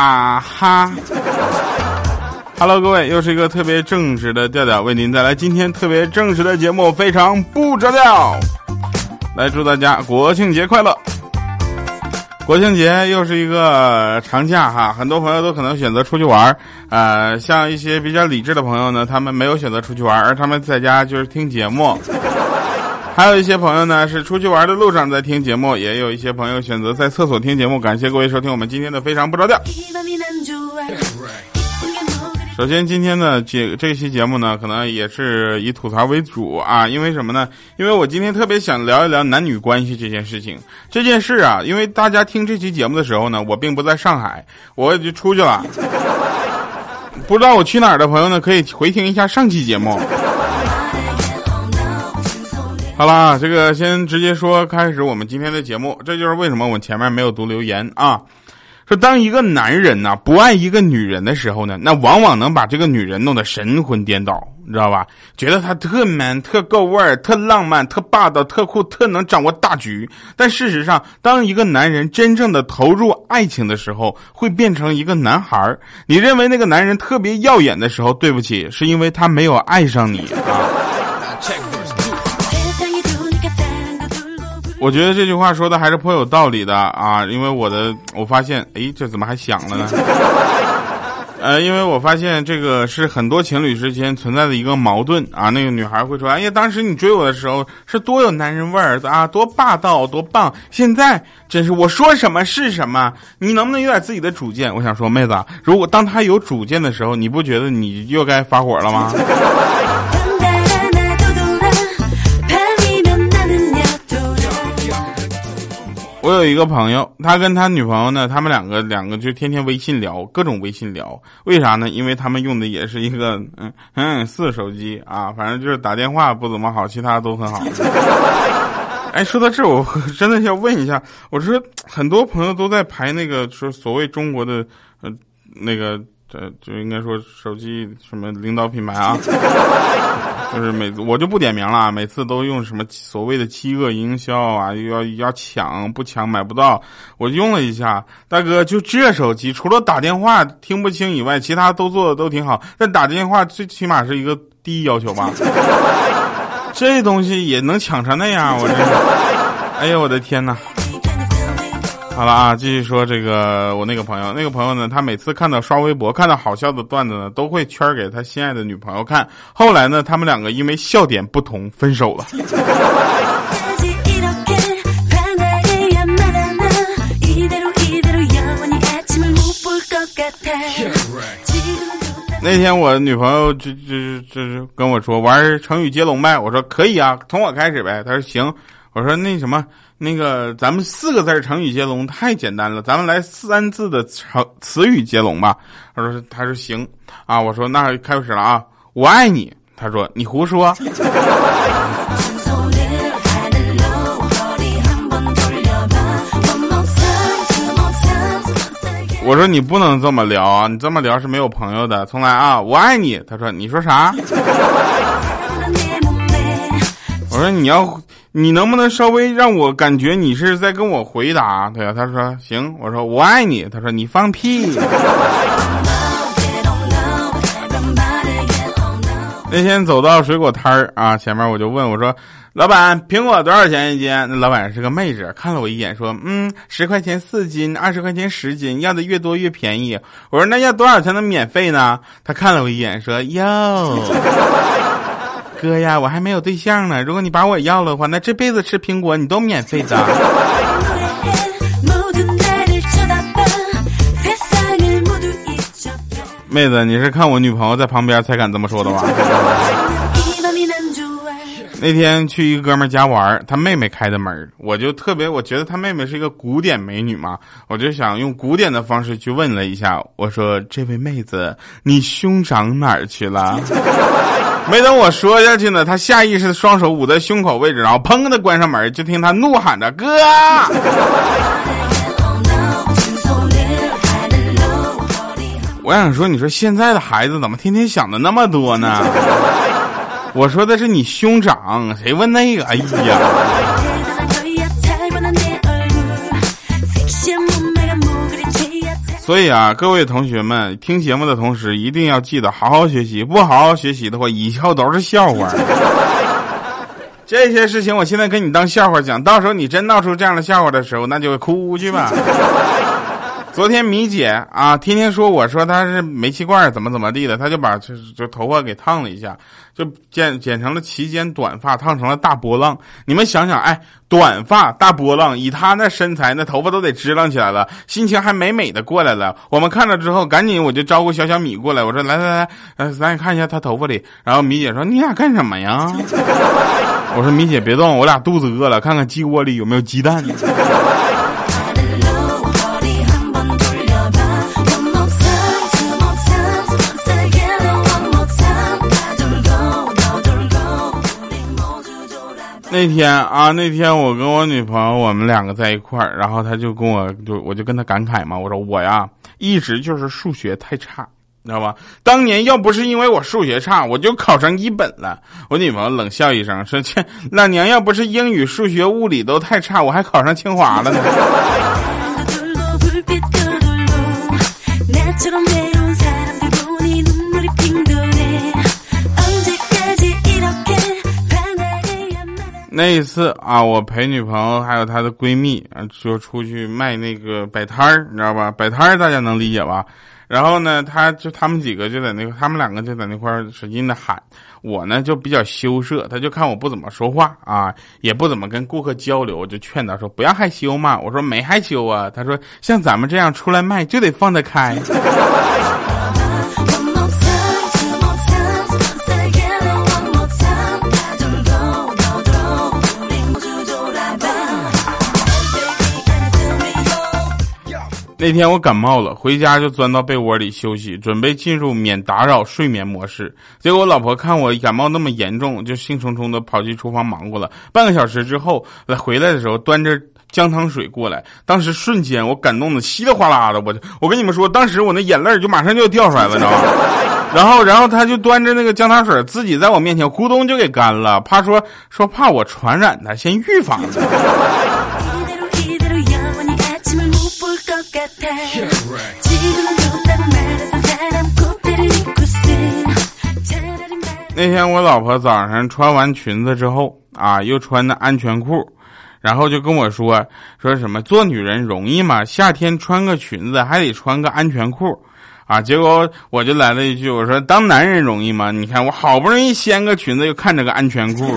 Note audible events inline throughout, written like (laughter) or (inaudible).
啊哈！Hello，各位，又是一个特别正直的调调，为您带来今天特别正直的节目，非常不着调。来祝大家国庆节快乐！国庆节又是一个长假哈，很多朋友都可能选择出去玩呃，像一些比较理智的朋友呢，他们没有选择出去玩而他们在家就是听节目。还有一些朋友呢是出去玩的路上在听节目，也有一些朋友选择在厕所听节目。感谢各位收听我们今天的非常不着调。首先，今天的这这期节目呢，可能也是以吐槽为主啊，因为什么呢？因为我今天特别想聊一聊男女关系这件事情。这件事啊，因为大家听这期节目的时候呢，我并不在上海，我就出去了。不知道我去哪儿的朋友呢，可以回听一下上期节目。好了，这个先直接说开始我们今天的节目，这就是为什么我前面没有读留言啊。说当一个男人呢不爱一个女人的时候呢，那往往能把这个女人弄得神魂颠倒，你知道吧？觉得她特 man、特够味儿、特浪漫、特霸道、特酷、特能掌握大局。但事实上，当一个男人真正的投入爱情的时候，会变成一个男孩儿。你认为那个男人特别耀眼的时候，对不起，是因为他没有爱上你啊。我觉得这句话说的还是颇有道理的啊，因为我的我发现，哎，这怎么还响了呢？(laughs) 呃，因为我发现这个是很多情侣之间存在的一个矛盾啊。那个女孩会说：“哎呀，当时你追我的时候是多有男人味儿啊，多霸道，多棒！现在真是我说什么是什么，你能不能有点自己的主见？”我想说，妹子，如果当他有主见的时候，你不觉得你又该发火了吗？(laughs) 我有一个朋友，他跟他女朋友呢，他们两个两个就天天微信聊，各种微信聊。为啥呢？因为他们用的也是一个 (laughs) 嗯嗯四手机啊，反正就是打电话不怎么好，其他都很好。哎，说到这，我真的要问一下，我说很多朋友都在排那个说所谓中国的呃那个。这就应该说手机什么领导品牌啊，就是每我就不点名了，每次都用什么所谓的饥饿营销啊，又要要抢，不抢买不到。我用了一下，大哥，就这手机，除了打电话听不清以外，其他都做的都挺好。但打电话最起码是一个第一要求吧？(laughs) 这东西也能抢成那样，我这，哎呀，我的天哪！好了啊，继续说这个我那个朋友，那个朋友呢，他每次看到刷微博看到好笑的段子呢，都会圈给他心爱的女朋友看。后来呢，他们两个因为笑点不同分手了。(laughs) 那天我女朋友就就就跟我说玩成语接龙呗，我说可以啊，从我开始呗。他说行，我说那什么。那个，咱们四个字成语接龙太简单了，咱们来三字的成词语接龙吧。他说他说行啊，我说那开始了啊，我爱你。他说你胡说。(laughs) 我说你不能这么聊啊，你这么聊是没有朋友的。从来啊，我爱你。他说你说啥？(laughs) 我说你要。你能不能稍微让我感觉你是在跟我回答？对呀，他说行。我说我爱你。他说你放屁。(laughs) 那天走到水果摊儿啊，前面我就问我说：“老板，苹果多少钱一斤？”那老板是个妹子，看了我一眼说：“嗯，十块钱四斤，二十块钱十斤，要的越多越便宜。”我说：“那要多少才能免费呢？”他看了我一眼说：“哟。”哥呀，我还没有对象呢。如果你把我要了的话，那这辈子吃苹果你都免费的。(laughs) 妹子，你是看我女朋友在旁边才敢这么说的吧？(laughs) 那天去一个哥们家玩，他妹妹开的门，我就特别，我觉得他妹妹是一个古典美女嘛，我就想用古典的方式去问了一下，我说：“这位妹子，你兄长哪儿去了？”没等我说下去呢，他下意识的双手捂在胸口位置，然后砰的关上门，就听他怒喊着：“哥！” (laughs) 我想说，你说现在的孩子怎么天天想的那么多呢？(laughs) 我说的是你兄长，谁问那个？哎呀！所以啊，各位同学们听节目的同时，一定要记得好好学习。不好好学习的话，以后都是笑话。(laughs) 这些事情我现在跟你当笑话讲，到时候你真闹出这样的笑话的时候，那就哭去吧。(laughs) 昨天米姐啊，天天说我说她是煤气罐怎么怎么地的，她就把就就头发给烫了一下，就剪剪成了齐肩短发，烫成了大波浪。你们想想，哎，短发大波浪，以她那身材，那头发都得支棱起来了，心情还美美的过来了。我们看了之后，赶紧我就招呼小小米过来，我说来来来，呃，咱也看一下她头发里。然后米姐说你俩干什么呀？(laughs) 我说米姐别动，我俩肚子饿了，看看鸡窝里有没有鸡蛋。那天啊，那天我跟我女朋友，我们两个在一块儿，然后她就跟我就我就跟她感慨嘛，我说我呀一直就是数学太差，你知道吧？当年要不是因为我数学差，我就考上一本了。我女朋友冷笑一声说：“切，老娘要不是英语、数学、物理都太差，我还考上清华了呢。” (laughs) 那一次啊，我陪女朋友还有她的闺蜜啊，就出去卖那个摆摊儿，你知道吧？摆摊儿大家能理解吧？然后呢，他就他们几个就在那个，他们两个就在那块儿使劲的喊。我呢就比较羞涩，他就看我不怎么说话啊，也不怎么跟顾客交流，就劝他说不要害羞嘛。我说没害羞啊。他说像咱们这样出来卖就得放得开。(laughs) 那天我感冒了，回家就钻到被窝里休息，准备进入免打扰睡眠模式。结果我老婆看我感冒那么严重，就兴冲冲的跑去厨房忙活了。半个小时之后，回来的时候端着姜汤水过来，当时瞬间我感动的稀里哗啦的，我我跟你们说，当时我那眼泪就马上就要掉出来了，你知道吗？然后，然后他就端着那个姜汤水自己在我面前咕咚就给干了，怕说说怕我传染他，先预防。那天我老婆早上穿完裙子之后啊，又穿的安全裤，然后就跟我说说什么做女人容易吗？夏天穿个裙子还得穿个安全裤，啊，结果我就来了一句，我说当男人容易吗？你看我好不容易掀个裙子，又看着个安全裤。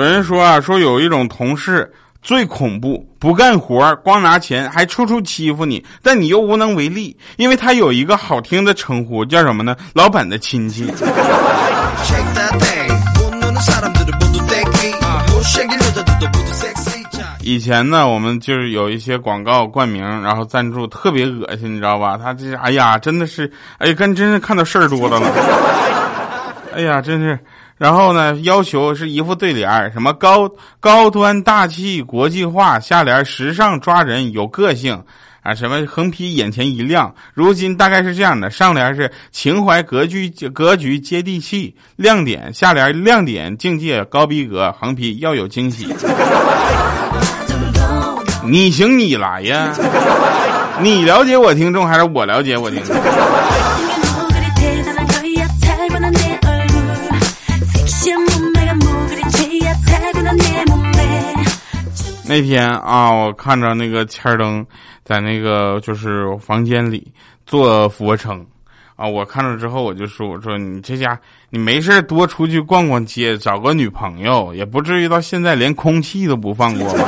有人说啊，说有一种同事。最恐怖，不干活，光拿钱，还处处欺负你，但你又无能为力，因为他有一个好听的称呼，叫什么呢？老板的亲戚。以前呢，我们就是有一些广告冠名，然后赞助，特别恶心，你知道吧？他这，哎呀，真的是，哎，跟真是看到事儿多的了。哎呀，真是。然后呢，要求是一副对联什么高高端大气国际化，下联时尚抓人有个性，啊，什么横批眼前一亮。如今大概是这样的，上联是情怀格局格局接地气，亮点下联亮点境界高逼格，横批要有惊喜。你行你来呀，你了解我听众还是我了解我听众？那天啊，我看着那个千灯在那个就是房间里做俯卧撑，啊，我看着之后我就说：“我说你这家你没事多出去逛逛街，找个女朋友，也不至于到现在连空气都不放过吧。”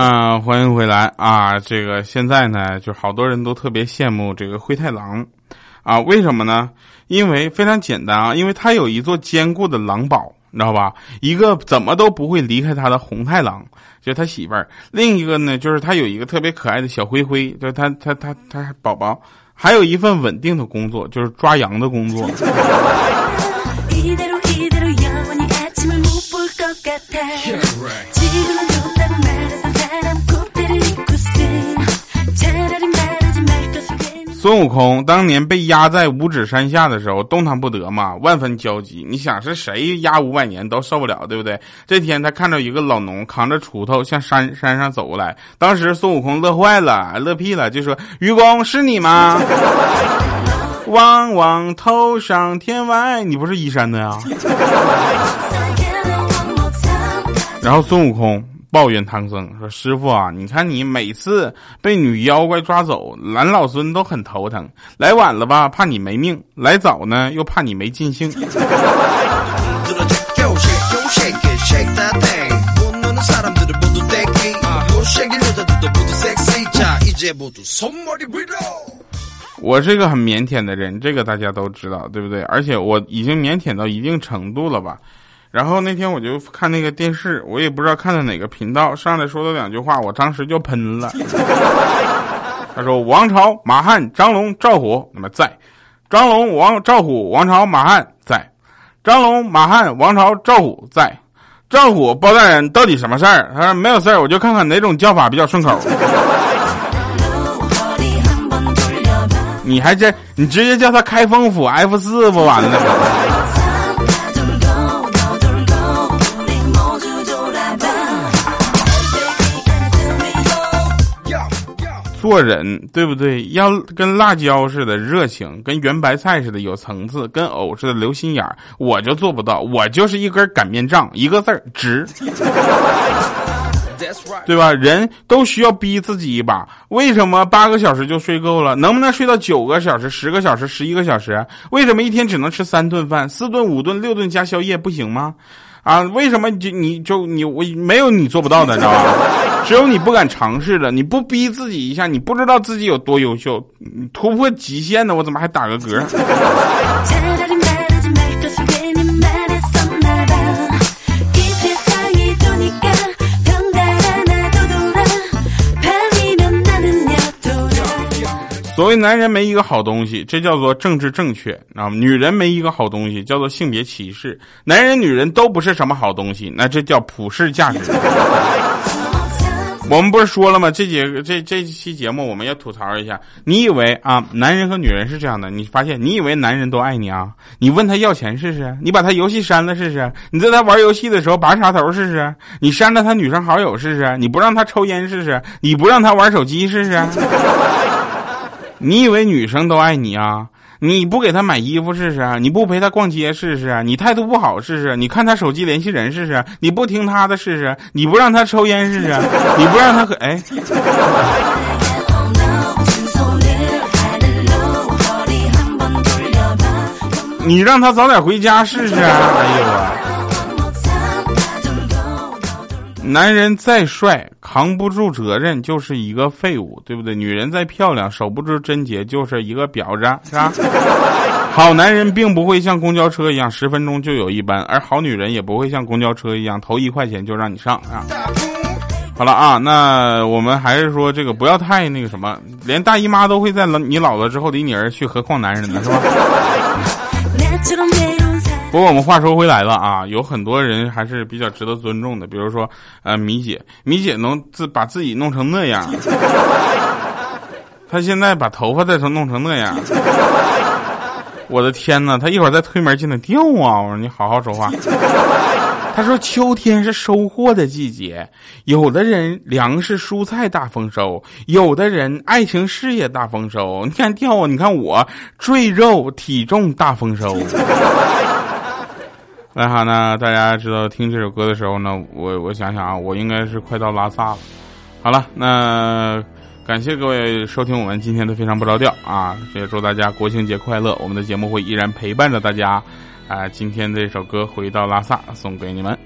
啊，欢迎回来啊！这个现在呢，就好多人都特别羡慕这个灰太狼，啊，为什么呢？因为非常简单啊，因为他有一座坚固的狼堡，你知道吧？一个怎么都不会离开他的红太狼，就是他媳妇儿；另一个呢，就是他有一个特别可爱的小灰灰，就是他他他他宝宝，还有一份稳定的工作，就是抓羊的工作。(laughs) 孙悟空当年被压在五指山下的时候，动弹不得嘛，万分焦急。你想是谁压五百年都受不了，对不对？这天他看到一个老农扛着锄头向山山上走过来，当时孙悟空乐坏了，乐屁了，就说：“愚公是你吗？”望望头上天外，你不是依山的呀？然后孙悟空。抱怨唐僧说：“师傅啊，你看你每次被女妖怪抓走，俺老孙都很头疼。来晚了吧，怕你没命；来早呢，又怕你没尽兴。”我是个很腼腆的人，这个大家都知道，对不对？而且我已经腼腆到一定程度了吧？然后那天我就看那个电视，我也不知道看的哪个频道，上来说了两句话，我当时就喷了。(laughs) 他说：“王朝马汉张龙赵虎那么在，张龙王赵虎王朝马汉在，张龙马汉王朝赵虎在，赵虎包大人到底什么事儿？他说没有事儿，我就看看哪种叫法比较顺口。(laughs) 你还这，你直接叫他开封府 F 四不完了吗？”做人对不对？要跟辣椒似的热情，跟圆白菜似的有层次，跟藕似的留心眼儿，我就做不到。我就是一根擀面杖，一个字儿直，对吧？人都需要逼自己一把。为什么八个小时就睡够了？能不能睡到九个小时、十个小时、十一个小时？为什么一天只能吃三顿饭？四顿、五顿、六顿加宵夜不行吗？啊，为什么就你就你我没有你做不到的，知道吧？只有你不敢尝试的，你不逼自己一下，你不知道自己有多优秀，突破极限的，我怎么还打个嗝？谓男人没一个好东西，这叫做政治正确啊；女人没一个好东西，叫做性别歧视。男人女人都不是什么好东西，那这叫普世价值。(laughs) 我们不是说了吗？这节这这期节目我们要吐槽一下。你以为啊，男人和女人是这样的？你发现你以为男人都爱你啊？你问他要钱试试？你把他游戏删了试试？你在他玩游戏的时候拔插头试试？你删了他女生好友试试？你不让他抽烟试试？你不让他玩手机试试？你以为女生都爱你啊？你不给她买衣服试试？你不陪她逛街试试？你态度不好试试？你看她手机联系人试试？你不听她的试试？你不让她抽烟试试？你不让她和 (laughs) 哎？你让她早点回家试试？哎呦男人再帅，扛不住责任就是一个废物，对不对？女人再漂亮，守不住贞洁就是一个婊子，是吧？(laughs) 好男人并不会像公交车一样十分钟就有一班，而好女人也不会像公交车一样投一块钱就让你上啊。好了啊，那我们还是说这个不要太那个什么，连大姨妈都会在你老了之后离你而去，何况男人呢，是吧？(laughs) 不过我们话说回来了啊，有很多人还是比较值得尊重的，比如说，呃，米姐，米姐能自把自己弄成那样，她现在把头发再成弄成那样，我的天呐，她一会儿再推门进来掉啊！我说你好好说话。他说秋天是收获的季节，有的人粮食蔬菜大丰收，有的人爱情事业大丰收。你看掉啊，你看我赘肉体重大丰收。那好那，大家知道听这首歌的时候呢，我我想想啊，我应该是快到拉萨了。好了，那感谢各位收听我们今天的非常不着调啊，也祝大家国庆节快乐。我们的节目会依然陪伴着大家啊。今天这首歌《回到拉萨》送给你们。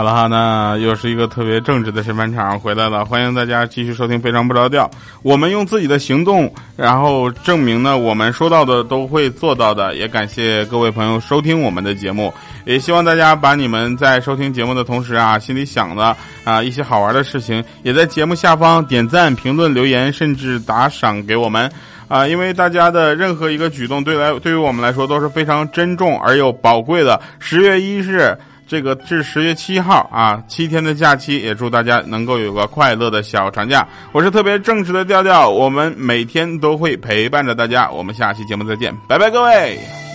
好了哈，那又是一个特别正直的审判场回来了，欢迎大家继续收听《非常不着调》。我们用自己的行动，然后证明呢，我们说到的都会做到的。也感谢各位朋友收听我们的节目，也希望大家把你们在收听节目的同时啊，心里想的啊一些好玩的事情，也在节目下方点赞、评论、留言，甚至打赏给我们啊！因为大家的任何一个举动，对来对于我们来说都是非常珍重而又宝贵的。十月一日。这个至十月七号啊，七天的假期，也祝大家能够有个快乐的小长假。我是特别正直的调调，我们每天都会陪伴着大家。我们下期节目再见，拜拜，各位。